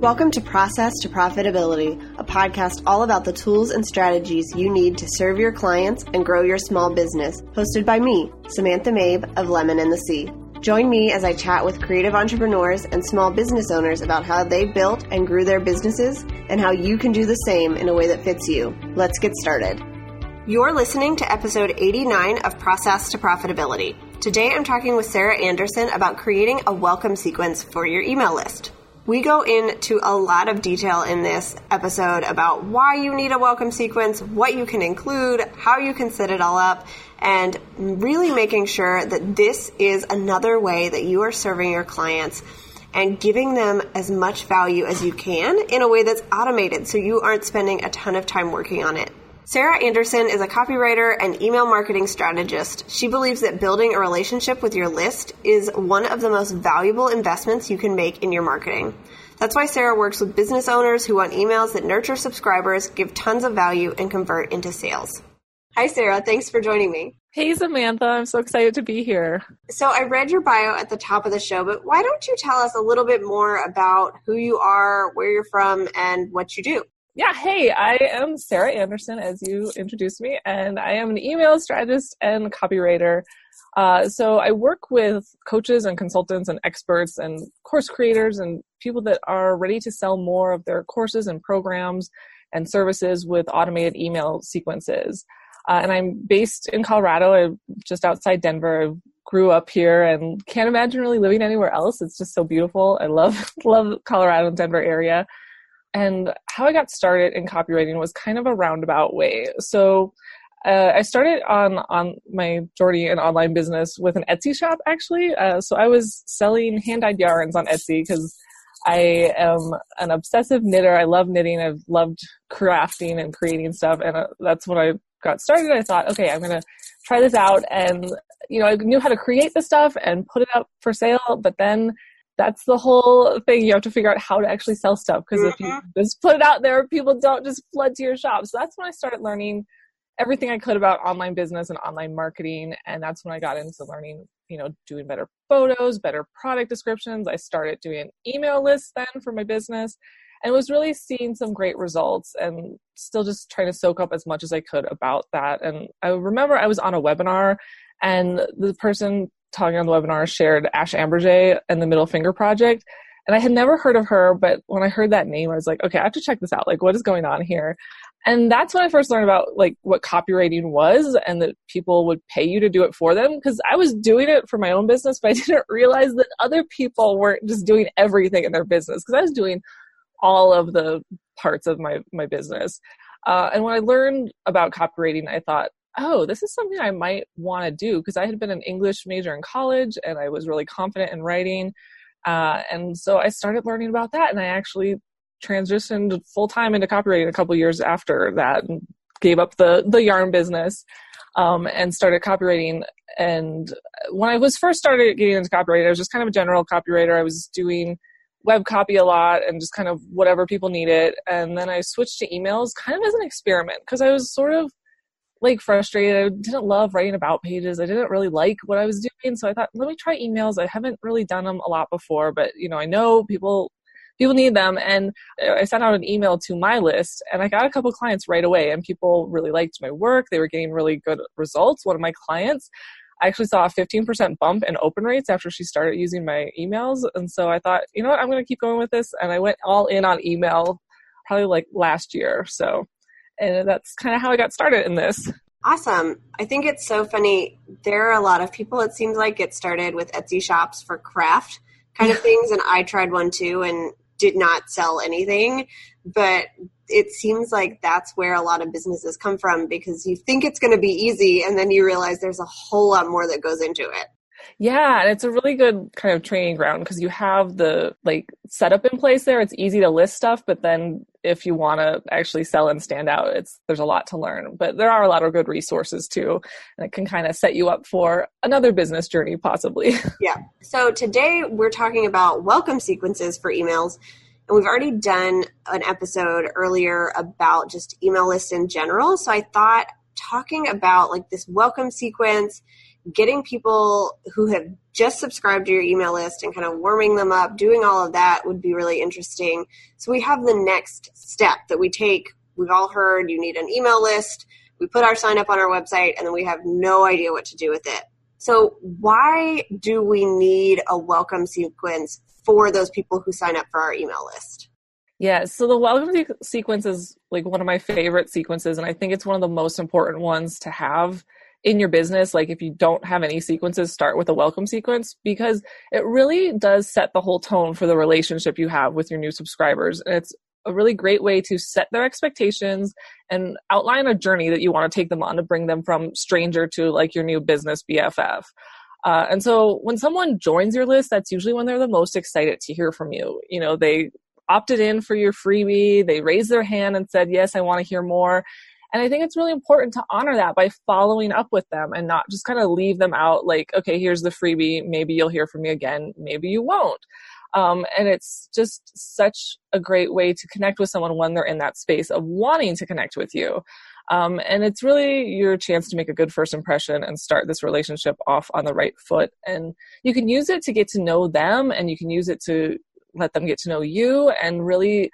Welcome to Process to Profitability, a podcast all about the tools and strategies you need to serve your clients and grow your small business. Hosted by me, Samantha Mabe of Lemon and the Sea. Join me as I chat with creative entrepreneurs and small business owners about how they built and grew their businesses and how you can do the same in a way that fits you. Let's get started. You're listening to episode 89 of Process to Profitability. Today I'm talking with Sarah Anderson about creating a welcome sequence for your email list. We go into a lot of detail in this episode about why you need a welcome sequence, what you can include, how you can set it all up, and really making sure that this is another way that you are serving your clients and giving them as much value as you can in a way that's automated so you aren't spending a ton of time working on it. Sarah Anderson is a copywriter and email marketing strategist. She believes that building a relationship with your list is one of the most valuable investments you can make in your marketing. That's why Sarah works with business owners who want emails that nurture subscribers, give tons of value, and convert into sales. Hi, Sarah. Thanks for joining me. Hey, Samantha. I'm so excited to be here. So, I read your bio at the top of the show, but why don't you tell us a little bit more about who you are, where you're from, and what you do? Yeah, hey, I am Sarah Anderson, as you introduced me, and I am an email strategist and copywriter. Uh, so I work with coaches and consultants and experts and course creators and people that are ready to sell more of their courses and programs and services with automated email sequences. Uh, and I'm based in Colorado, just outside Denver. I grew up here and can't imagine really living anywhere else. It's just so beautiful. I love love Colorado and Denver area. And how I got started in copywriting was kind of a roundabout way. So uh, I started on on my journey in online business with an Etsy shop actually. Uh, so I was selling hand dyed yarns on Etsy because I am an obsessive knitter. I love knitting. I've loved crafting and creating stuff, and uh, that's when I got started. I thought, okay, I'm gonna try this out, and you know, I knew how to create the stuff and put it up for sale, but then that's the whole thing. You have to figure out how to actually sell stuff because mm-hmm. if you mm-hmm. just put it out there, people don't just flood to your shop. So that's when I started learning everything I could about online business and online marketing. And that's when I got into learning, you know, doing better photos, better product descriptions. I started doing email lists then for my business and was really seeing some great results and still just trying to soak up as much as I could about that. And I remember I was on a webinar and the person talking on the webinar shared Ash Ambirge and the Middle Finger Project. And I had never heard of her, but when I heard that name, I was like, okay, I have to check this out. Like, what is going on here? And that's when I first learned about like what copywriting was and that people would pay you to do it for them. Cause I was doing it for my own business, but I didn't realize that other people weren't just doing everything in their business. Cause I was doing all of the parts of my, my business. Uh, and when I learned about copywriting, I thought, oh, this is something I might want to do because I had been an English major in college and I was really confident in writing. Uh, and so I started learning about that and I actually transitioned full time into copywriting a couple years after that and gave up the, the yarn business um, and started copywriting. And when I was first started getting into copywriting, I was just kind of a general copywriter. I was doing web copy a lot and just kind of whatever people needed. And then I switched to emails kind of as an experiment because I was sort of like frustrated. I didn't love writing about pages. I didn't really like what I was doing. So I thought, let me try emails. I haven't really done them a lot before, but you know, I know people people need them and i sent out an email to my list and i got a couple clients right away and people really liked my work they were getting really good results one of my clients i actually saw a 15% bump in open rates after she started using my emails and so i thought you know what i'm going to keep going with this and i went all in on email probably like last year so and that's kind of how I got started in this. Awesome. I think it's so funny. There are a lot of people, it seems like, get started with Etsy shops for craft kind of things. And I tried one too and did not sell anything. But it seems like that's where a lot of businesses come from because you think it's going to be easy and then you realize there's a whole lot more that goes into it. Yeah, and it's a really good kind of training ground because you have the like setup in place there. It's easy to list stuff, but then if you want to actually sell and stand out, it's there's a lot to learn. But there are a lot of good resources too, and it can kind of set you up for another business journey possibly. Yeah. So today we're talking about welcome sequences for emails. And we've already done an episode earlier about just email lists in general. So I thought talking about like this welcome sequence getting people who have just subscribed to your email list and kind of warming them up, doing all of that would be really interesting. So we have the next step that we take. We've all heard you need an email list. We put our sign up on our website and then we have no idea what to do with it. So why do we need a welcome sequence for those people who sign up for our email list? Yeah, so the welcome sequence is like one of my favorite sequences, and I think it's one of the most important ones to have in your business. Like, if you don't have any sequences, start with a welcome sequence because it really does set the whole tone for the relationship you have with your new subscribers. And it's a really great way to set their expectations and outline a journey that you want to take them on to bring them from stranger to like your new business BFF. Uh, and so when someone joins your list, that's usually when they're the most excited to hear from you. You know, they opted in for your freebie. They raised their hand and said, Yes, I want to hear more. And I think it's really important to honor that by following up with them and not just kind of leave them out like, okay, here's the freebie. Maybe you'll hear from me again. Maybe you won't. Um, and it's just such a great way to connect with someone when they're in that space of wanting to connect with you. Um, and it's really your chance to make a good first impression and start this relationship off on the right foot. And you can use it to get to know them and you can use it to let them get to know you and really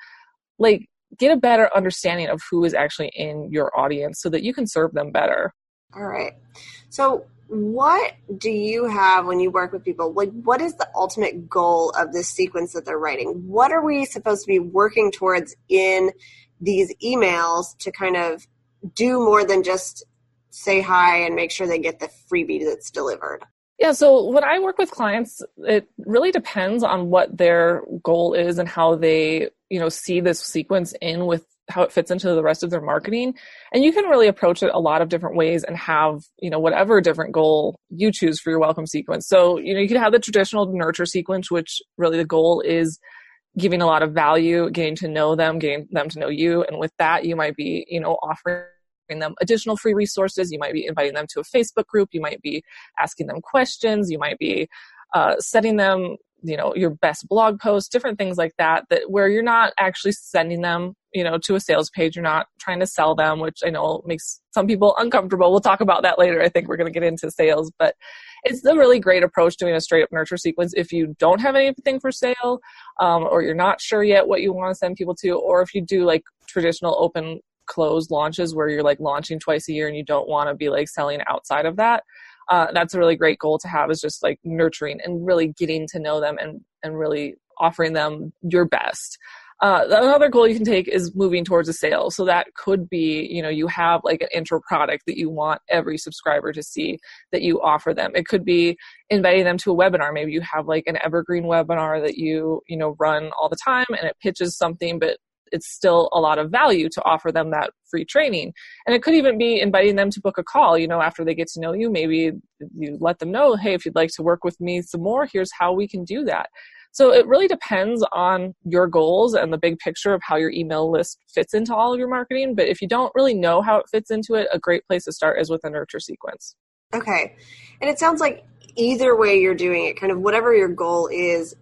like get a better understanding of who is actually in your audience so that you can serve them better. All right. So, what do you have when you work with people? Like, what is the ultimate goal of this sequence that they're writing? What are we supposed to be working towards in these emails to kind of do more than just say hi and make sure they get the freebie that's delivered? Yeah, so when I work with clients, it really depends on what their goal is and how they, you know, see this sequence in with how it fits into the rest of their marketing. And you can really approach it a lot of different ways and have, you know, whatever different goal you choose for your welcome sequence. So, you know, you can have the traditional nurture sequence, which really the goal is giving a lot of value, getting to know them, getting them to know you. And with that, you might be, you know, offering them additional free resources. You might be inviting them to a Facebook group. You might be asking them questions. You might be uh, setting them, you know, your best blog post, different things like that, that where you're not actually sending them, you know, to a sales page. You're not trying to sell them, which I know makes some people uncomfortable. We'll talk about that later. I think we're going to get into sales, but it's a really great approach doing a straight up nurture sequence if you don't have anything for sale um, or you're not sure yet what you want to send people to or if you do like traditional open closed launches where you're like launching twice a year and you don't want to be like selling outside of that uh, that's a really great goal to have is just like nurturing and really getting to know them and and really offering them your best uh, another goal you can take is moving towards a sale. So that could be, you know, you have like an intro product that you want every subscriber to see that you offer them. It could be inviting them to a webinar. Maybe you have like an evergreen webinar that you, you know, run all the time and it pitches something, but it's still a lot of value to offer them that free training. And it could even be inviting them to book a call, you know, after they get to know you. Maybe you let them know, hey, if you'd like to work with me some more, here's how we can do that. So it really depends on your goals and the big picture of how your email list fits into all of your marketing. But if you don't really know how it fits into it, a great place to start is with a nurture sequence. Okay. And it sounds like either way you're doing it, kind of whatever your goal is,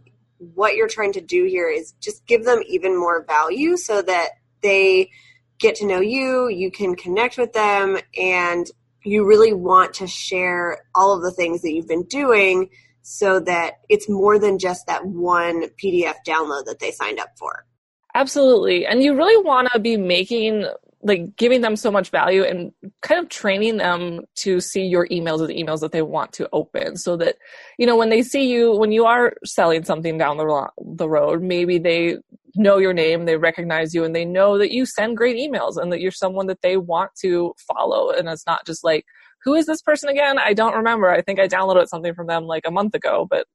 what you're trying to do here is just give them even more value so that they get to know you, you can connect with them, and you really want to share all of the things that you've been doing so that it's more than just that one PDF download that they signed up for. Absolutely. And you really want to be making like giving them so much value and kind of training them to see your emails as the emails that they want to open so that you know when they see you when you are selling something down the, ro- the road maybe they know your name they recognize you and they know that you send great emails and that you're someone that they want to follow. And it's not just like who is this person again? I don't remember. I think i downloaded something from them like a month ago. But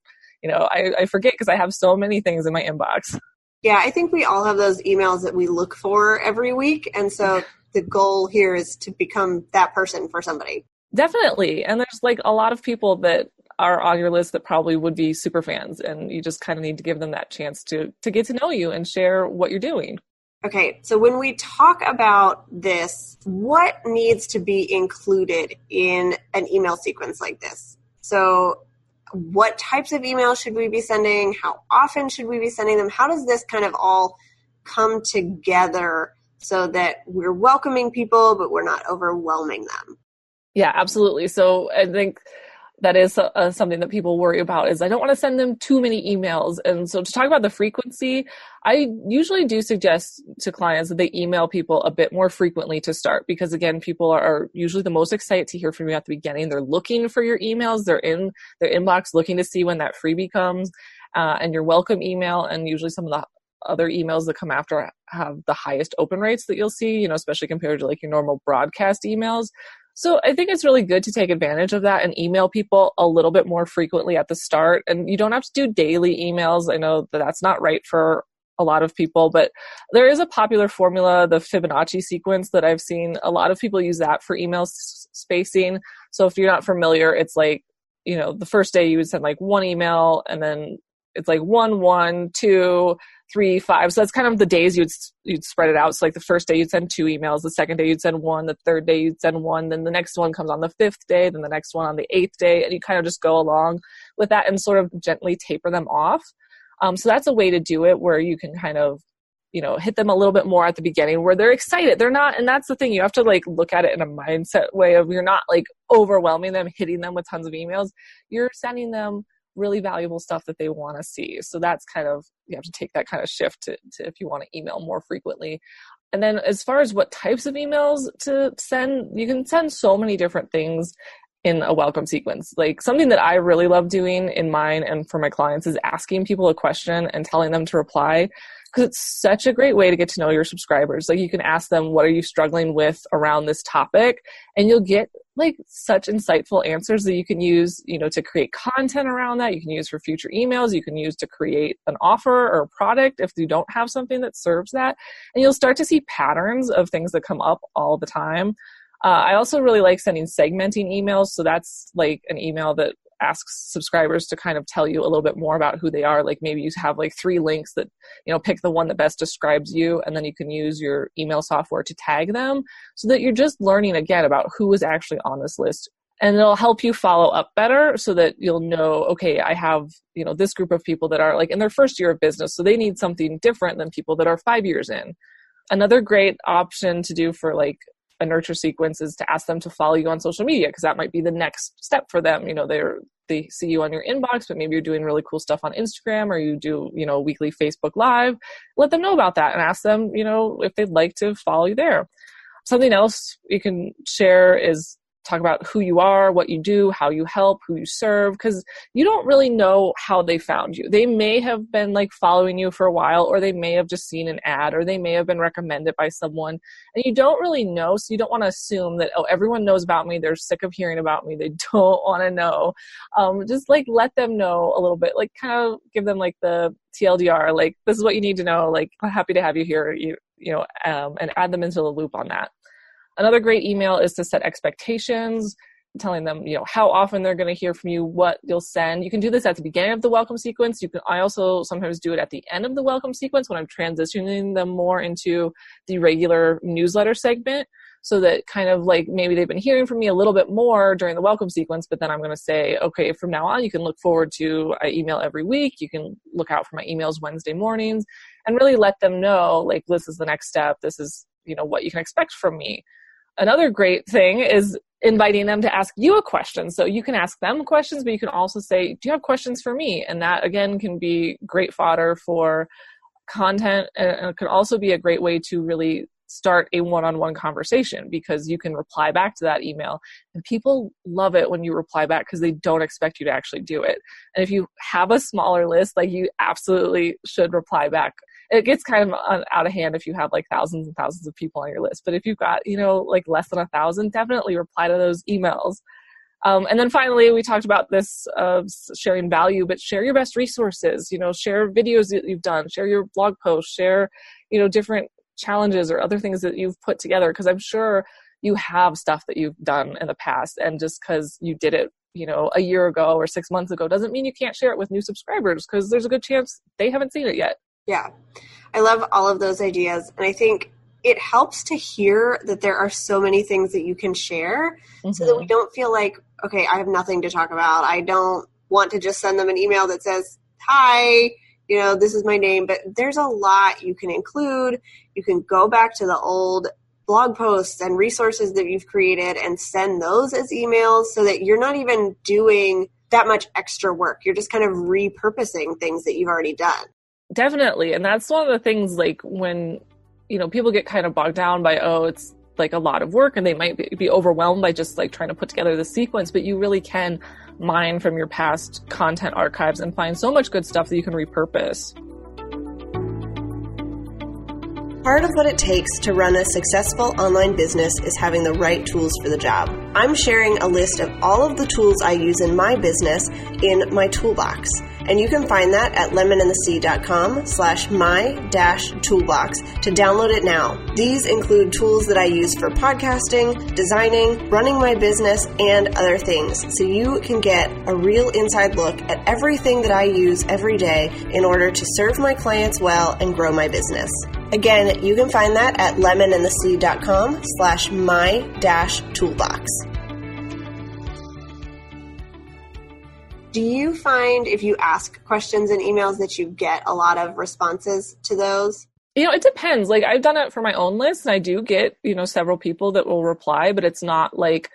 you know i, I forget because i have so many things in my inbox yeah, I think we all have those emails that we look for every week. And so the goal here is to become that person for somebody. Definitely. And there's like a lot of people that are on your list that probably would be super fans and you just kind of need to give them that chance to to get to know you and share what you're doing. Okay, so when we talk about this, what needs to be included in an email sequence like this? So what types of emails should we be sending? How often should we be sending them? How does this kind of all come together so that we're welcoming people, but we're not overwhelming them? Yeah, absolutely. So I think that is uh, something that people worry about is I don't want to send them too many emails. And so to talk about the frequency, I usually do suggest to clients that they email people a bit more frequently to start because again, people are, are usually the most excited to hear from you at the beginning. They're looking for your emails. They're in their inbox looking to see when that freebie comes. Uh, and your welcome email and usually some of the other emails that come after have the highest open rates that you'll see, you know, especially compared to like your normal broadcast emails. So I think it's really good to take advantage of that and email people a little bit more frequently at the start. And you don't have to do daily emails. I know that that's not right for a lot of people, but there is a popular formula, the Fibonacci sequence that I've seen. A lot of people use that for email spacing. So if you're not familiar, it's like, you know, the first day you would send like one email and then it's like one, one, two, three, five. So that's kind of the days you'd you'd spread it out. So like the first day you'd send two emails, the second day you'd send one, the third day you'd send one, then the next one comes on the fifth day, then the next one on the eighth day, and you kind of just go along with that and sort of gently taper them off. Um, so that's a way to do it where you can kind of you know hit them a little bit more at the beginning where they're excited they're not and that's the thing you have to like look at it in a mindset way of you're not like overwhelming them hitting them with tons of emails you're sending them really valuable stuff that they want to see. So that's kind of, you have to take that kind of shift to, to if you want to email more frequently. And then as far as what types of emails to send, you can send so many different things in a welcome sequence. Like something that I really love doing in mine and for my clients is asking people a question and telling them to reply because it's such a great way to get to know your subscribers. Like you can ask them, what are you struggling with around this topic? And you'll get like such insightful answers that you can use, you know, to create content around that. You can use for future emails. You can use to create an offer or a product if you don't have something that serves that. And you'll start to see patterns of things that come up all the time. Uh, I also really like sending segmenting emails. So that's like an email that asks subscribers to kind of tell you a little bit more about who they are. Like maybe you have like three links that you know pick the one that best describes you and then you can use your email software to tag them so that you're just learning again about who is actually on this list. And it'll help you follow up better so that you'll know okay i have you know this group of people that are like in their first year of business so they need something different than people that are five years in. Another great option to do for like a nurture sequence is to ask them to follow you on social media because that might be the next step for them. You know, they're they see you on your inbox, but maybe you're doing really cool stuff on Instagram or you do, you know, weekly Facebook Live. Let them know about that and ask them, you know, if they'd like to follow you there. Something else you can share is talk about who you are, what you do, how you help, who you serve, because you don't really know how they found you. They may have been like following you for a while, or they may have just seen an ad, or they may have been recommended by someone, and you don't really know. So you don't want to assume that, oh, everyone knows about me. They're sick of hearing about me. They don't want to know. Um, just like let them know a little bit, like kind of give them like the TLDR, like this is what you need to know. Like happy to have you here. You, you know, um, and add them into the loop on that. Another great email is to set expectations, telling them, you know, how often they're going to hear from you, what you'll send. You can do this at the beginning of the welcome sequence. You can I also sometimes do it at the end of the welcome sequence when I'm transitioning them more into the regular newsletter segment so that kind of like maybe they've been hearing from me a little bit more during the welcome sequence, but then I'm going to say, okay, from now on, you can look forward to I email every week. You can look out for my emails Wednesday mornings and really let them know, like, this is the next step. This is, you know, what you can expect from me another great thing is inviting them to ask you a question. So you can ask them questions, but you can also say, Do you have questions for me? And that again can be great fodder for content and it can also be a great way to really start a one-on-one conversation because you can reply back to that email and people love it when you reply back because they don't expect you to actually do it and if you have a smaller list like you absolutely should reply back it gets kind of out of hand if you have like thousands and thousands of people on your list. But if you've got, you know, like less than a thousand, definitely reply to those emails. Um, and then finally, we talked about this of sharing value, but share your best resources. You know, share videos that you've done, share your blog posts, share, you know, different challenges or other things that you've put together. Because I'm sure you have stuff that you've done in the past, and just because you did it, you know, a year ago or six months ago, doesn't mean you can't share it with new subscribers. Because there's a good chance they haven't seen it yet. Yeah. I love all of those ideas. And I think it helps to hear that there are so many things that you can share mm-hmm. so that we mm-hmm. don't feel like, okay, I have nothing to talk about. I don't want to just send them an email that says, hi, you know, this is my name. But there's a lot you can include. You can go back to the old blog posts and resources that you've created and send those as emails so that you're not even doing that much extra work. You're just kind of repurposing things that you've already done. Definitely. And that's one of the things like when, you know, people get kind of bogged down by, oh, it's like a lot of work and they might be, overwhelmed by just like trying to put together the sequence, but you really can mine from your past content archives and find so much good stuff that you can repurpose. Part of what it takes to run a successful online business is having the right tools for the job. I'm sharing a list of all of the tools I use in my business in my toolbox. And you can find that at lemonandthesea.com slash my dash toolbox to download it now. These include tools that I use for podcasting, designing, running my business, and other things. So you can get a real inside look at everything that I use every day in order to serve my clients well and grow my business. Again, you can find that at lemonandthesea.com slash my dash toolbox. Do you find if you ask questions in emails that you get a lot of responses to those? You know, it depends. Like I've done it for my own list and I do get, you know, several people that will reply, but it's not like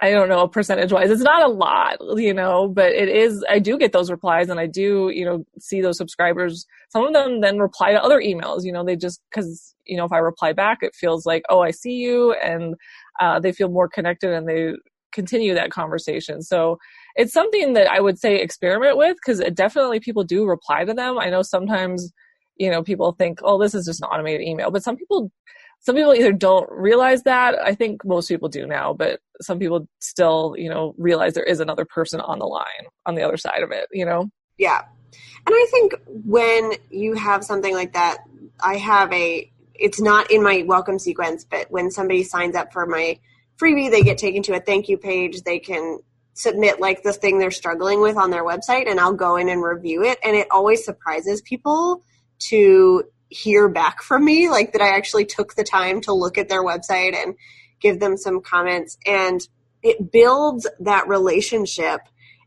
I don't know percentage wise. It's not a lot, you know, but it is. I do get those replies, and I do, you know, see those subscribers. Some of them then reply to other emails. You know, they just because you know if I reply back, it feels like oh I see you, and uh, they feel more connected, and they continue that conversation. So it's something that I would say experiment with because definitely people do reply to them. I know sometimes you know people think oh this is just an automated email, but some people some people either don't realize that. I think most people do now, but some people still, you know, realize there is another person on the line on the other side of it, you know? Yeah. And I think when you have something like that, I have a, it's not in my welcome sequence, but when somebody signs up for my freebie, they get taken to a thank you page. They can submit like the thing they're struggling with on their website and I'll go in and review it. And it always surprises people to hear back from me, like that I actually took the time to look at their website and give them some comments. And it builds that relationship.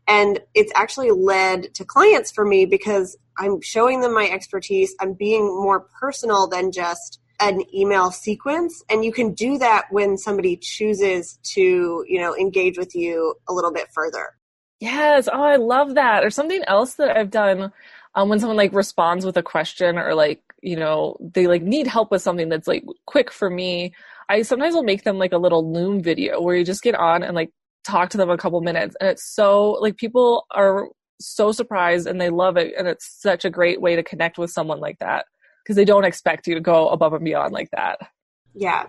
And it's actually led to clients for me because I'm showing them my expertise. I'm being more personal than just an email sequence and you can do that when somebody chooses to you know engage with you a little bit further. Yes. Oh i love that. Or something else that i've done um, when someone like responds with a question or like you know they like need help with something that's like quick for me i sometimes will make them like a little loom video where you just get on and like talk to them a couple minutes and it's so like people are so surprised and they love it and it's such a great way to connect with someone like that because they don't expect you to go above and beyond like that yeah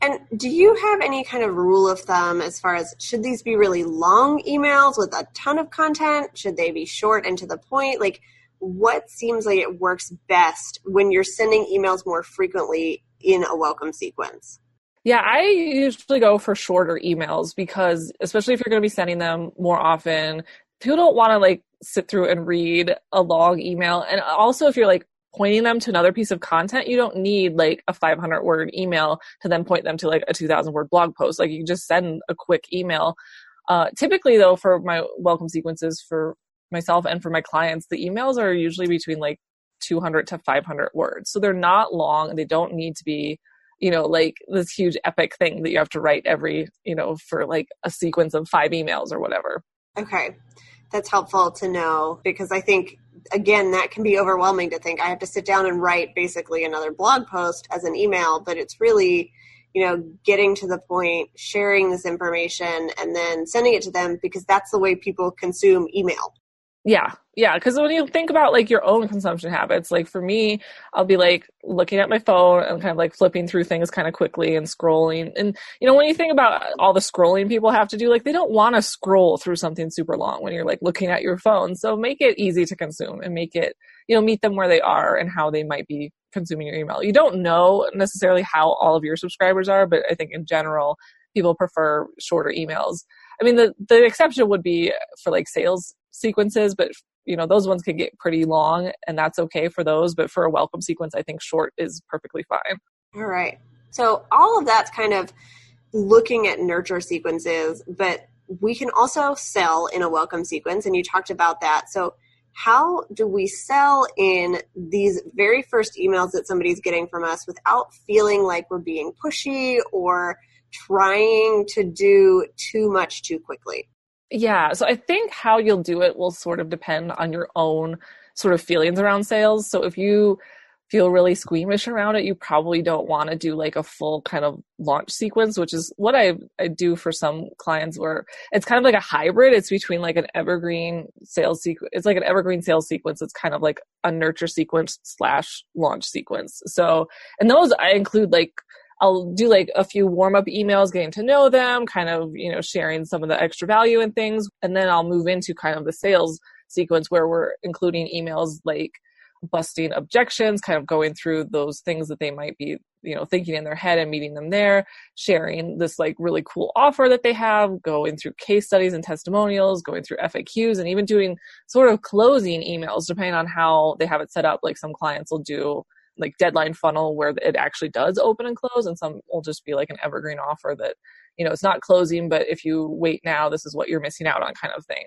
and do you have any kind of rule of thumb as far as should these be really long emails with a ton of content should they be short and to the point like what seems like it works best when you're sending emails more frequently in a welcome sequence? Yeah, I usually go for shorter emails because, especially if you're going to be sending them more often, people don't want to like sit through and read a long email. And also, if you're like pointing them to another piece of content, you don't need like a 500 word email to then point them to like a 2000 word blog post. Like you can just send a quick email. Uh, typically, though, for my welcome sequences for myself and for my clients, the emails are usually between like 200 to 500 words. So they're not long. And they don't need to be, you know, like this huge epic thing that you have to write every, you know, for like a sequence of five emails or whatever. Okay. That's helpful to know because I think, again, that can be overwhelming to think I have to sit down and write basically another blog post as an email, but it's really, you know, getting to the point, sharing this information, and then sending it to them because that's the way people consume email. Yeah, yeah. Because when you think about like your own consumption habits, like for me, I'll be like looking at my phone and kind of like flipping through things kind of quickly and scrolling. And you know, when you think about all the scrolling people have to do, like they don't want to scroll through something super long when you're like looking at your phone. So make it easy to consume and make it, you know, meet them where they are and how they might be consuming your email. You don't know necessarily how all of your subscribers are, but I think in general, people prefer shorter emails. I mean, the the exception would be for like sales sequences, but you know those ones can get pretty long, and that's okay for those. But for a welcome sequence, I think short is perfectly fine. All right. So all of that's kind of looking at nurture sequences, but we can also sell in a welcome sequence, and you talked about that. So how do we sell in these very first emails that somebody's getting from us without feeling like we're being pushy or trying to do too much too quickly? Yeah, so I think how you'll do it will sort of depend on your own sort of feelings around sales. So if you feel really squeamish around it, you probably don't want to do like a full kind of launch sequence, which is what I, I do for some clients where it's kind of like a hybrid. It's between like an evergreen sales sequence. It's like an evergreen sales sequence. It's kind of like a nurture sequence slash launch sequence. So, and those I include like, I'll do like a few warm up emails, getting to know them, kind of, you know, sharing some of the extra value and things. And then I'll move into kind of the sales sequence where we're including emails like, busting objections, kind of going through those things that they might be, you know, thinking in their head and meeting them there, sharing this like really cool offer that they have, going through case studies and testimonials, going through FAQs, and even doing sort of closing emails, depending on how they have it set up. Like some clients will do like deadline funnel where it actually does open and close, and some will just be like an evergreen offer that, you know, it's not closing, but if you wait now, this is what you're missing out on kind of thing.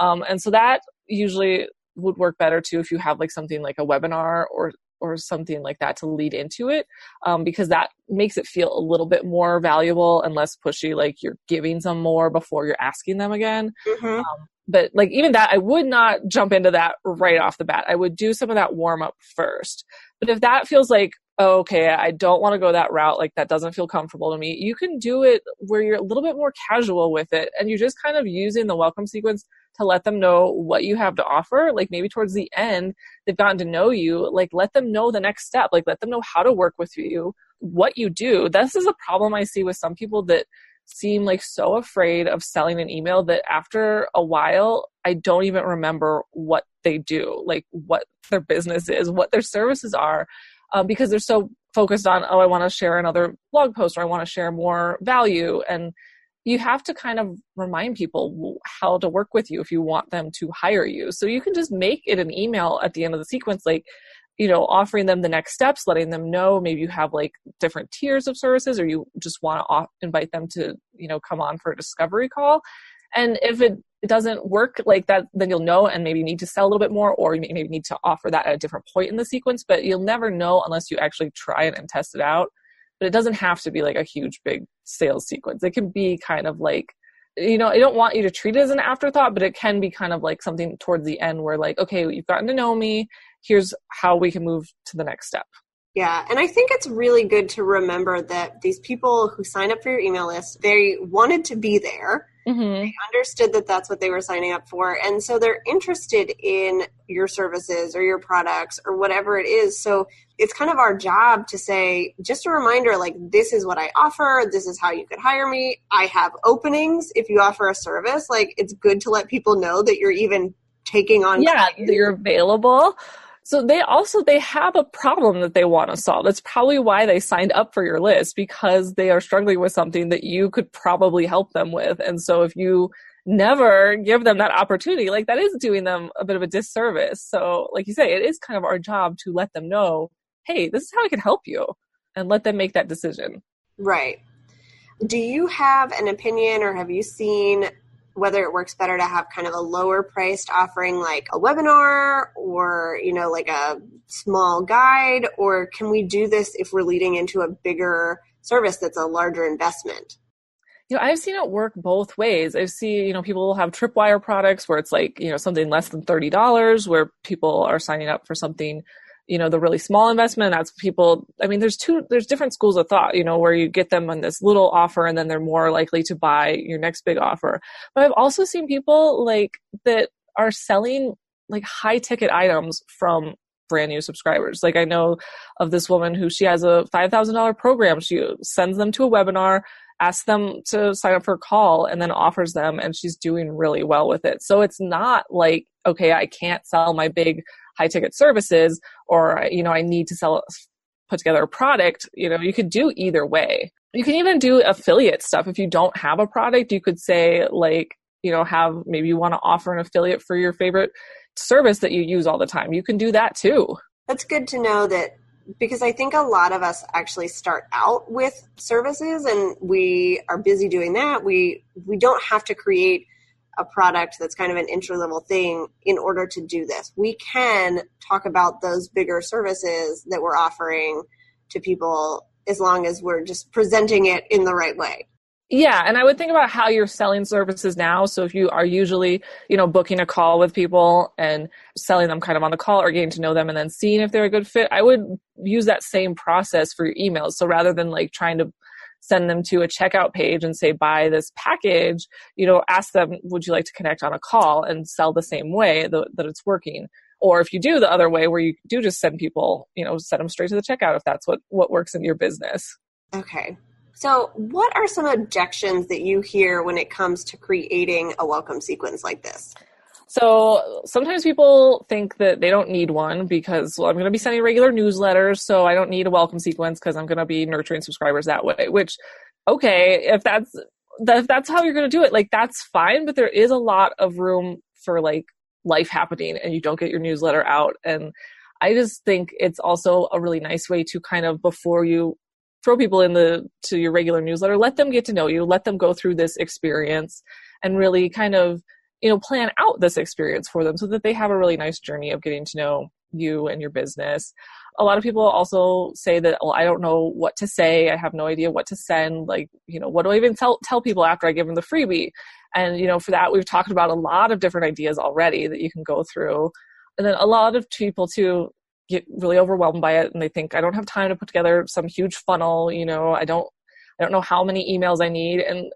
Um, and so that usually would work better too if you have like something like a webinar or or something like that to lead into it um, because that makes it feel a little bit more valuable and less pushy like you're giving some more before you're asking them again mm-hmm. um, but like even that i would not jump into that right off the bat i would do some of that warm up first but if that feels like oh, okay i don't want to go that route like that doesn't feel comfortable to me you can do it where you're a little bit more casual with it and you're just kind of using the welcome sequence to let them know what you have to offer. Like maybe towards the end, they've gotten to know you. Like let them know the next step. Like let them know how to work with you, what you do. This is a problem I see with some people that seem like so afraid of selling an email that after a while, I don't even remember what they do, like what their business is, what their services are, um, because they're so focused on, oh, I want to share another blog post or I want to share more value. And you have to kind of remind people how to work with you if you want them to hire you. So you can just make it an email at the end of the sequence, like, you know, offering them the next steps, letting them know maybe you have like different tiers of services or you just want to off- invite them to, you know, come on for a discovery call. And if it, it doesn't work like that, then you'll know and maybe need to sell a little bit more or you maybe need to offer that at a different point in the sequence, but you'll never know unless you actually try it and test it out but it doesn't have to be like a huge big sales sequence. It can be kind of like you know, I don't want you to treat it as an afterthought, but it can be kind of like something towards the end where like, okay, you've gotten to know me. Here's how we can move to the next step. Yeah, and I think it's really good to remember that these people who sign up for your email list, they wanted to be there. Mm-hmm. They understood that that's what they were signing up for. And so they're interested in your services or your products or whatever it is. So it's kind of our job to say, just a reminder like, this is what I offer. This is how you could hire me. I have openings if you offer a service. Like, it's good to let people know that you're even taking on. Yeah, you're available. So they also they have a problem that they want to solve. That's probably why they signed up for your list because they are struggling with something that you could probably help them with. And so if you never give them that opportunity, like that is doing them a bit of a disservice. So like you say, it is kind of our job to let them know, hey, this is how I can help you and let them make that decision. Right. Do you have an opinion or have you seen whether it works better to have kind of a lower priced offering like a webinar or you know like a small guide or can we do this if we're leading into a bigger service that's a larger investment? You know i've seen it work both ways. I've seen you know people will have tripwire products where it's like you know something less than $30 where people are signing up for something you know the really small investment that's people i mean there's two there's different schools of thought you know where you get them on this little offer and then they're more likely to buy your next big offer. But i've also seen people like that are selling like high ticket items from brand new subscribers. Like i know of this woman who she has a $5000 program. She sends them to a webinar asks them to sign up for a call and then offers them and she's doing really well with it. So it's not like okay i can't sell my big high ticket services or you know i need to sell put together a product you know you could do either way. You can even do affiliate stuff. If you don't have a product you could say like you know have maybe you want to offer an affiliate for your favorite service that you use all the time. You can do that too. That's good to know that because I think a lot of us actually start out with services and we are busy doing that. We we don't have to create a product that's kind of an entry level thing in order to do this. We can talk about those bigger services that we're offering to people as long as we're just presenting it in the right way. Yeah, and I would think about how you're selling services now. So if you are usually, you know, booking a call with people and selling them kind of on the call or getting to know them and then seeing if they're a good fit, I would use that same process for your emails. So rather than like trying to send them to a checkout page and say buy this package, you know, ask them would you like to connect on a call and sell the same way that, that it's working. Or if you do the other way where you do just send people, you know, send them straight to the checkout if that's what what works in your business. Okay. So, what are some objections that you hear when it comes to creating a welcome sequence like this? So sometimes people think that they don't need one because, well, I'm going to be sending regular newsletters, so I don't need a welcome sequence because I'm going to be nurturing subscribers that way. Which, okay, if that's if that's how you're going to do it, like that's fine. But there is a lot of room for like life happening, and you don't get your newsletter out. And I just think it's also a really nice way to kind of before you throw people in the to your regular newsletter, let them get to know you, let them go through this experience, and really kind of you know plan out this experience for them so that they have a really nice journey of getting to know you and your business. A lot of people also say that well i don't know what to say. I have no idea what to send. Like you know what do i even tell, tell people after i give them the freebie? And you know for that we've talked about a lot of different ideas already that you can go through. And then a lot of people too get really overwhelmed by it and they think i don't have time to put together some huge funnel. You know i don't i don't know how many emails i need. And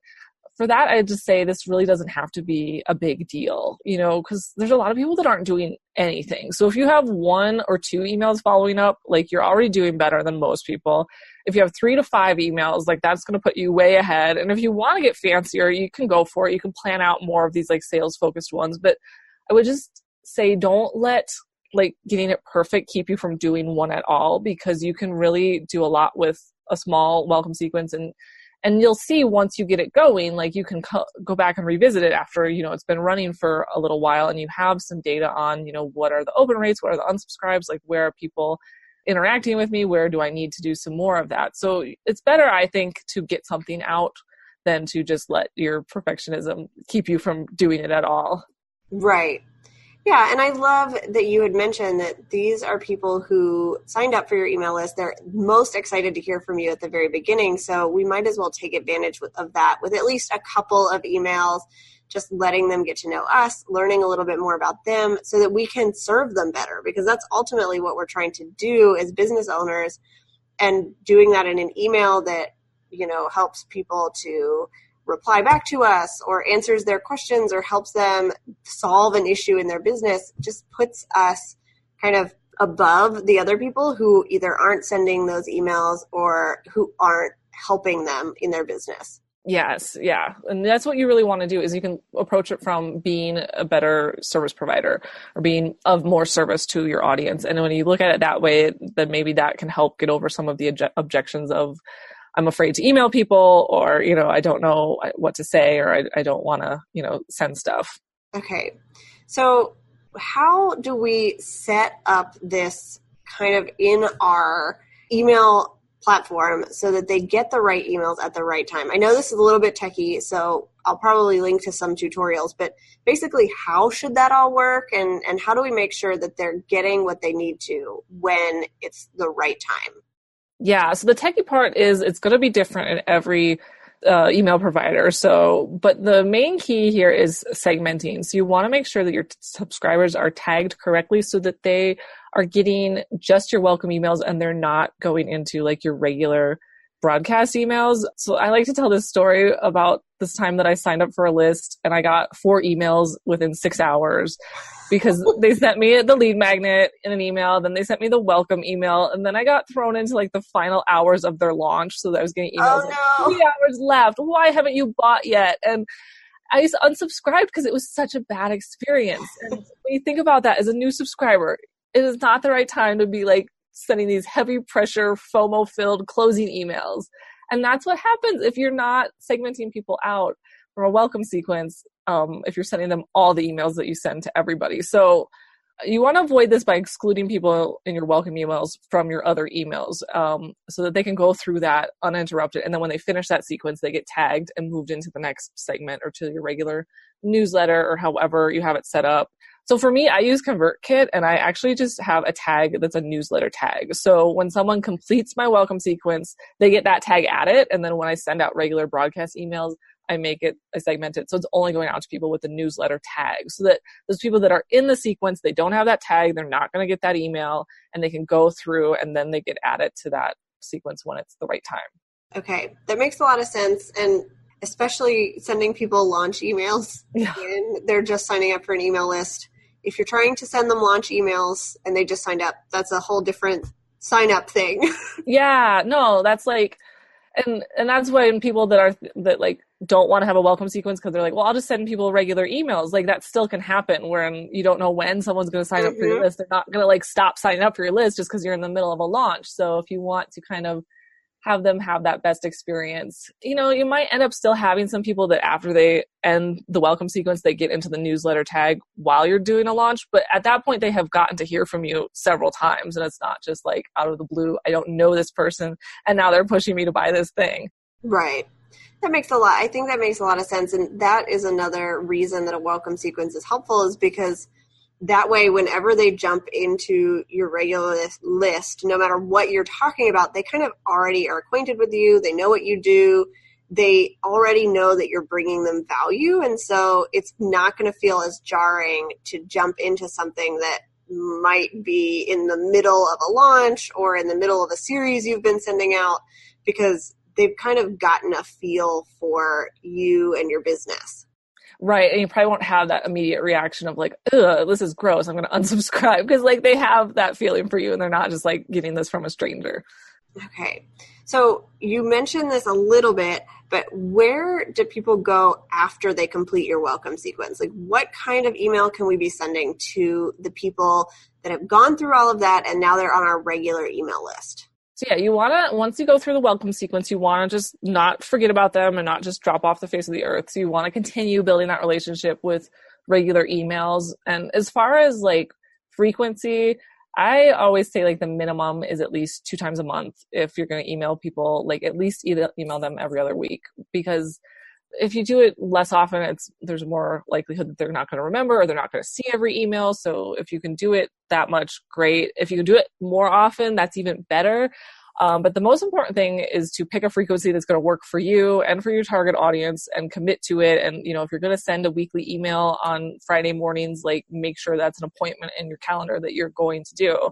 for that, I just say this really doesn't have to be a big deal, you know, because there's a lot of people that aren't doing anything. So if you have one or two emails following up, like you're already doing better than most people. If you have three to five emails, like that's going to put you way ahead. And if you want to get fancier, you can go for it. You can plan out more of these like sales focused ones. But I would just say don't let like getting it perfect keep you from doing one at all because you can really do a lot with a small welcome sequence and and you'll see once you get it going like you can co- go back and revisit it after you know it's been running for a little while and you have some data on you know what are the open rates what are the unsubscribes like where are people interacting with me where do i need to do some more of that. So it's better i think to get something out than to just let your perfectionism keep you from doing it at all. Right yeah, and I love that you had mentioned that these are people who signed up for your email list. They're most excited to hear from you at the very beginning. So we might as well take advantage of that with at least a couple of emails, just letting them get to know us, learning a little bit more about them so that we can serve them better because that's ultimately what we're trying to do as business owners and doing that in an email that, you know, helps people to reply back to us or answers their questions or helps them solve an issue in their business just puts us kind of above the other people who either aren't sending those emails or who aren't helping them in their business. Yes, yeah. And that's what you really want to do is you can approach it from being a better service provider or being of more service to your audience. And when you look at it that way, then maybe that can help get over some of the objections of I'm afraid to email people or, you know, I don't know what to say or I, I don't want to, you know, send stuff. Okay. So, how do we set up this kind of in our email platform so that they get the right emails at the right time? I know this is a little bit techy, so I'll probably link to some tutorials, but basically, how should that all work and, and how do we make sure that they're getting what they need to when it's the right time? Yeah, so the techie part is it's going to be different in every uh, email provider. So, but the main key here is segmenting. So you want to make sure that your t- subscribers are tagged correctly so that they are getting just your welcome emails and they're not going into like your regular broadcast emails. So I like to tell this story about this time that I signed up for a list and I got four emails within six hours because they sent me the lead magnet in an email, then they sent me the welcome email, and then I got thrown into like the final hours of their launch. So that I was getting emails oh, like, three hours left. Why haven't you bought yet? And I just unsubscribed because it was such a bad experience. And when you think about that as a new subscriber, it is not the right time to be like sending these heavy pressure, FOMO filled closing emails. And that's what happens if you're not segmenting people out from a welcome sequence um, if you're sending them all the emails that you send to everybody. So you want to avoid this by excluding people in your welcome emails from your other emails um, so that they can go through that uninterrupted. And then when they finish that sequence, they get tagged and moved into the next segment or to your regular newsletter or however you have it set up. So for me, I use ConvertKit and I actually just have a tag that's a newsletter tag. So when someone completes my welcome sequence, they get that tag added. And then when I send out regular broadcast emails, I make it, I segment it. So it's only going out to people with the newsletter tag so that those people that are in the sequence, they don't have that tag. They're not going to get that email and they can go through and then they get added to that sequence when it's the right time. Okay. That makes a lot of sense. And especially sending people launch emails yeah. they're just signing up for an email list. If you're trying to send them launch emails and they just signed up, that's a whole different sign up thing. yeah, no, that's like and and that's when people that are that like don't want to have a welcome sequence because they're like, well, I'll just send people regular emails. Like that still can happen when you don't know when someone's going to sign mm-hmm. up for your mm-hmm. list. They're not going to like stop signing up for your list just because you're in the middle of a launch. So if you want to kind of have them have that best experience. You know, you might end up still having some people that after they end the welcome sequence, they get into the newsletter tag while you're doing a launch. But at that point, they have gotten to hear from you several times. And it's not just like out of the blue, I don't know this person. And now they're pushing me to buy this thing. Right. That makes a lot. I think that makes a lot of sense. And that is another reason that a welcome sequence is helpful is because that way whenever they jump into your regular list no matter what you're talking about they kind of already are acquainted with you. They know what you do. They already know that you're bringing them value. And so it's not going to feel as jarring to jump into something that might be in the middle of a launch or in the middle of a series you've been sending out because they've kind of gotten a feel for you and your business Right. And you probably won't have that immediate reaction of like, ugh, this is gross. I'm going to unsubscribe because like they have that feeling for you and they're not just like getting this from a stranger. Okay. So you mentioned this a little bit, but where do people go after they complete your welcome sequence? Like what kind of email can we be sending to the people that have gone through all of that and now they're on our regular email list? So yeah, you want to once you go through the welcome sequence, you want to just not forget about them and not just drop off the face of the earth. So you want to continue building that relationship with regular emails. And as far as like frequency, I always say like the minimum is at least two times a month if you're going to email people, like at least email them every other week because if you do it less often, it's there's more likelihood that they're not going to remember or they're not going to see every email. So if you can do it that much, great. If you can do it more often, that's even better. Um, but the most important thing is to pick a frequency that's going to work for you and for your target audience and commit to it. And, you know, if you're going to send a weekly email on Friday mornings, like make sure that's an appointment in your calendar that you're going to do.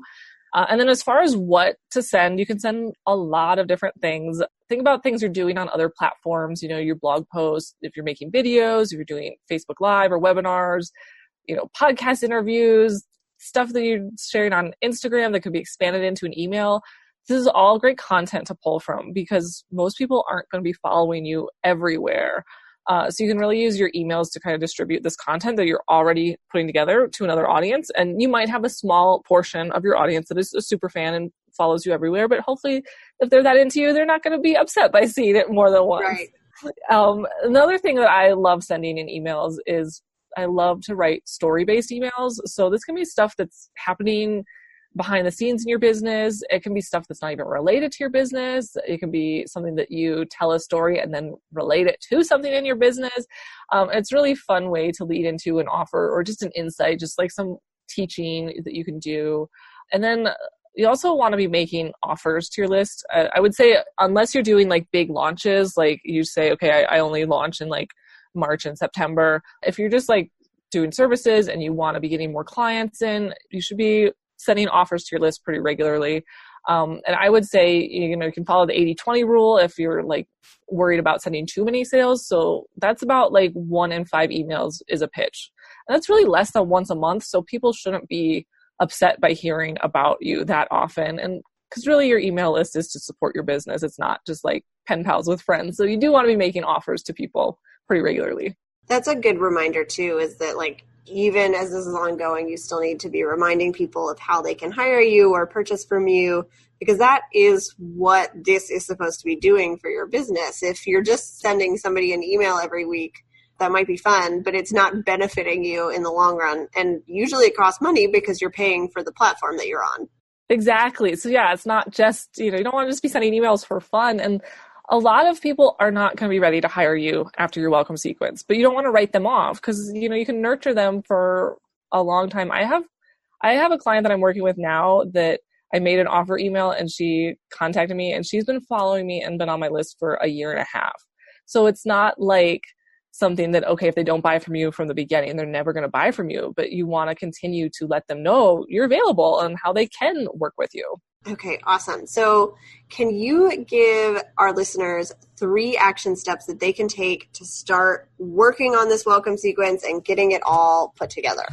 Uh, and then as far as what to send, you can send a lot of different things. Think about things you're doing on other platforms, you know, your blog posts, if you're making videos, if you're doing Facebook Live or webinars, you know, podcast interviews, stuff that you're sharing on Instagram that could be expanded into an email. This is all great content to pull from because most people aren't going to be following you everywhere. Uh, so you can really use your emails to kind of distribute this content that you're already putting together to another audience. And you might have a small portion of your audience that is a super fan and follows you everywhere, but hopefully if they're that into you, they're not going to be upset by seeing it more than once. Right. Um, another thing that I love sending in emails is I love to write story based emails. So this can be stuff that's happening behind the scenes in your business. It can be stuff that's not even related to your business. It can be something that you tell a story and then relate it to something in your business. Um, it's really fun way to lead into an offer or just an insight, just like some teaching that you can do. And then you also want to be making offers to your list. Uh, I would say unless you're doing like big launches, like you say, okay, I, I only launch in like March and September. If you're just like doing services and you want to be getting more clients in, you should be sending offers to your list pretty regularly. Um, and I would say, you know, you can follow the 80 20 rule if you're like worried about sending too many sales. So that's about like one in five emails is a pitch. And that's really less than once a month. So people shouldn't be upset by hearing about you that often. And because really your email list is to support your business, it's not just like pen pals with friends. So you do want to be making offers to people pretty regularly. That's a good reminder, too, is that like even as this is ongoing, you still need to be reminding people of how they can hire you or purchase from you because that is what this is supposed to be doing for your business. If you're just sending somebody an email every week, that might be fun, but it's not benefiting you in the long run. And usually it costs money because you're paying for the platform that you're on. Exactly. So yeah, it's not just, you know, you don't want to just be sending emails for fun. And a lot of people are not going to be ready to hire you after your welcome sequence, but you don't want to write them off because, you know, you can nurture them for a long time. I have, I have a client that I'm working with now that I made an offer email and she contacted me and she's been following me and been on my list for a year and a half. So it's not like something that, okay, if they don't buy from you from the beginning, they're never going to buy from you, but you want to continue to let them know you're available and how they can work with you. Okay, awesome. So, can you give our listeners three action steps that they can take to start working on this welcome sequence and getting it all put together?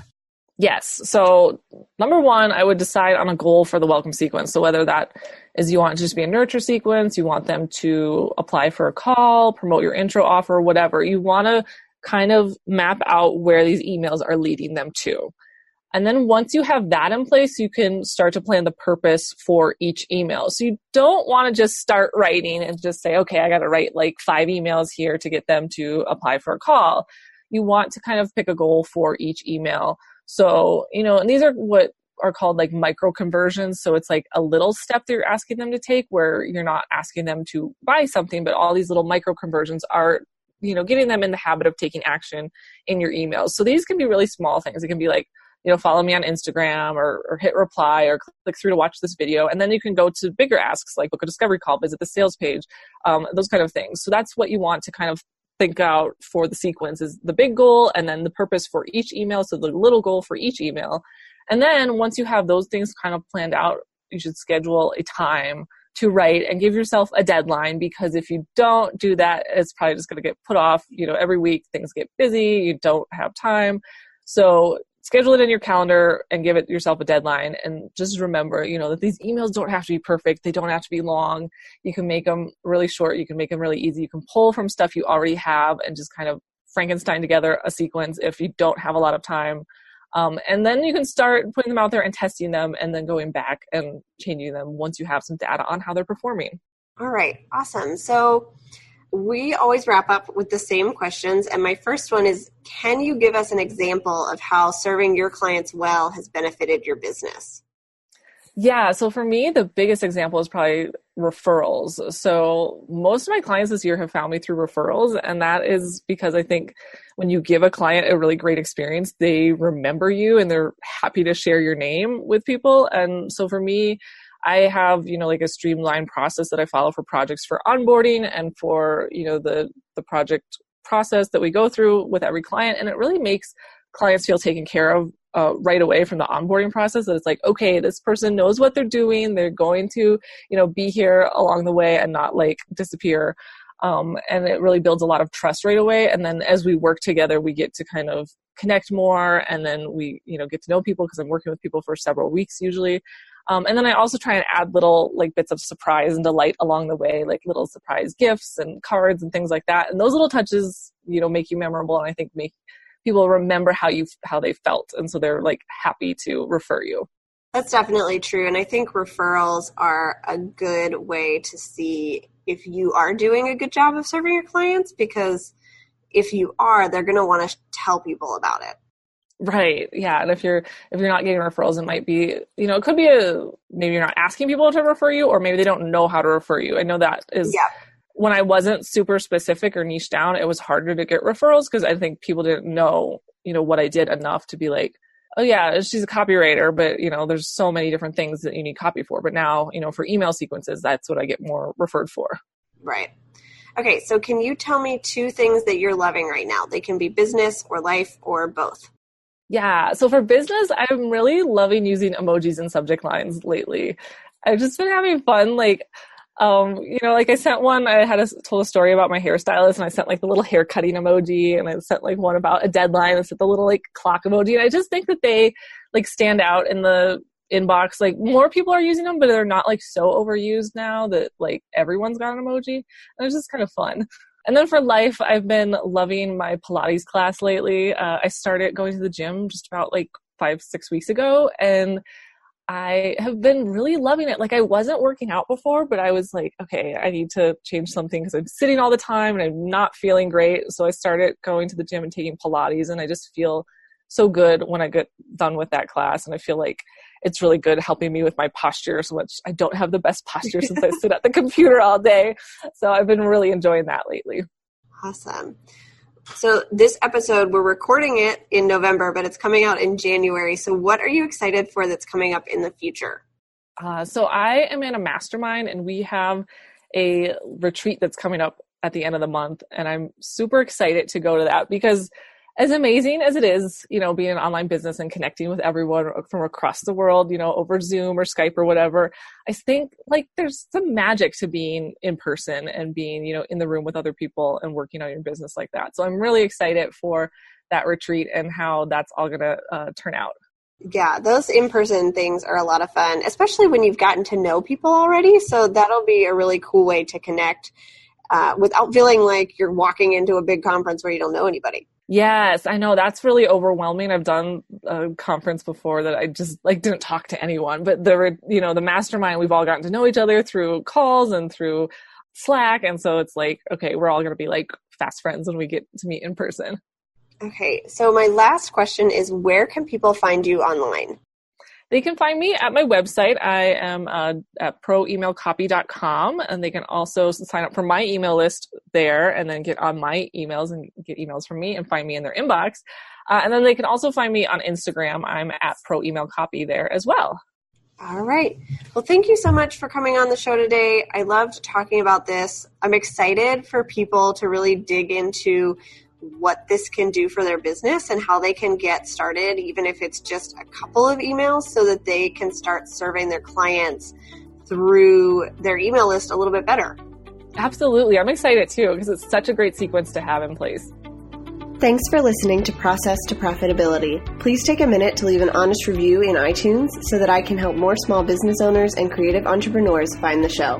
Yes. So, number one, I would decide on a goal for the welcome sequence. So, whether that is you want to just be a nurture sequence, you want them to apply for a call, promote your intro offer, whatever, you want to kind of map out where these emails are leading them to. And then once you have that in place, you can start to plan the purpose for each email. So you don't want to just start writing and just say, okay, I got to write like five emails here to get them to apply for a call. You want to kind of pick a goal for each email so, you know, and these are what are called like micro conversions. So it's like a little step that you're asking them to take where you're not asking them to buy something, but all these little micro conversions are, you know, getting them in the habit of taking action in your emails. So these can be really small things. It can be like, you know, follow me on Instagram or, or hit reply or click through to watch this video. And then you can go to bigger asks like book a discovery call, visit the sales page, um, those kind of things. So that's what you want to kind of think out for the sequence is the big goal and then the purpose for each email. So the little goal for each email. And then once you have those things kind of planned out, you should schedule a time to write and give yourself a deadline because if you don't do that, it's probably just going to get put off. You know, every week things get busy, you don't have time. So schedule it in your calendar and give it yourself a deadline. And just remember you know that these emails don't have to be perfect. They don't have to be long. You can make them really short. You can make them really easy. You can pull from stuff you already have and just kind of frankenstein together a sequence if you don't have a lot of time um, and then you can start putting them out there and testing them and then going back and changing them once you have some data on how they're performing all right awesome so we always wrap up with the same questions. And my first one is Can you give us an example of how serving your clients well has benefited your business? Yeah, so for me, the biggest example is probably referrals. So most of my clients this year have found me through referrals, and that is because I think when you give a client a really great experience, they remember you and they're happy to share your name with people. And so for me, I have, you know, like a streamlined process that I follow for projects for onboarding and for, you know, the the project process that we go through with every client and it really makes clients feel taken care of uh, right away from the onboarding process that it's like okay this person knows what they're doing. They're going to you know be here along the way and not like disappear. Um, and it really builds a lot of trust right away. And then as we work together we get to kind of connect more and then we you know get to know people because i'm working with people for several weeks usually. Um, and then I also try and add little like bits of surprise and delight along the way, like little surprise gifts and cards and things like that. And those little touches, you know, make you memorable and I think make people remember how you how they felt, and so they're like happy to refer you. That's definitely true, and I think referrals are a good way to see if you are doing a good job of serving your clients because if you are, they're going to want to tell people about it. Right. Yeah. And if you're if you're not getting referrals, it might be you know it could be a maybe you're not asking people to refer you, or maybe they don't know how to refer you. I know that is yeah. When I wasn't super specific or niche down, it was harder to get referrals because I think people didn't know you know what I did enough to be like, oh yeah, she's a copywriter, but you know there's so many different things that you need copy for. But now you know for email sequences, that's what I get more referred for. Right. Okay, so can you tell me two things that you're loving right now? They can be business or life or both. Yeah. So for business, I'm really loving using emojis and subject lines lately. I've just been having fun. Like, um, you know, like I sent one, I had a, told a story about my hairstylist and I sent like the little hair cutting emoji and I sent like one about a deadline and sent the little like clock emoji. And I just think that they like stand out in the inbox. Like more people are using them, but they're not like so overused now that like everyone's got an emoji. And it's just kind of fun. And then for life, I've been loving my Pilates class lately. Uh, I started going to the gym just about like five, six weeks ago, and I have been really loving it. Like I wasn't working out before, but I was like, okay, I need to change something because I'm sitting all the time and I'm not feeling great. So I started going to the gym and taking Pilates and I just feel so good when I get done with that class. And I feel like it's really good helping me with my posture so much. I don't have the best posture since I sit at the computer all day. So I've been really enjoying that lately. Awesome. So this episode, we're recording it in November, but it's coming out in January. So what are you excited for that's coming up in the future? Uh, so I am in a mastermind, and we have a retreat that's coming up at the end of the month, and I'm super excited to go to that because as amazing as it is, you know, being an online business and connecting with everyone from across the world, you know, over Zoom or Skype or whatever, I think like there's some magic to being in person and being, you know, in the room with other people and working on your business like that. So I'm really excited for that retreat and how that's all going to uh, turn out. Yeah, those in person things are a lot of fun, especially when you've gotten to know people already. So that'll be a really cool way to connect uh, without feeling like you're walking into a big conference where you don't know anybody. Yes, I know that's really overwhelming. I've done a conference before that I just like didn't talk to anyone, but the you know the mastermind we've all gotten to know each other through calls and through Slack, and so it's like okay, we're all going to be like fast friends when we get to meet in person. Okay, so my last question is where can people find you online? They can find me at my website. I am uh, at proemailcopy.com, and they can also sign up for my email list there and then get on my emails and get emails from me and find me in their inbox. Uh, and then they can also find me on Instagram. I'm at proemailcopy there as well. All right. Well, thank you so much for coming on the show today. I loved talking about this. I'm excited for people to really dig into what this can do for their business and how they can get started, even if it's just a couple of emails, so that they can start serving their clients through their email list a little bit better. Absolutely. I'm excited too because it's such a great sequence to have in place. Thanks for listening to Process to Profitability. Please take a minute to leave an honest review in iTunes so that I can help more small business owners and creative entrepreneurs find the show.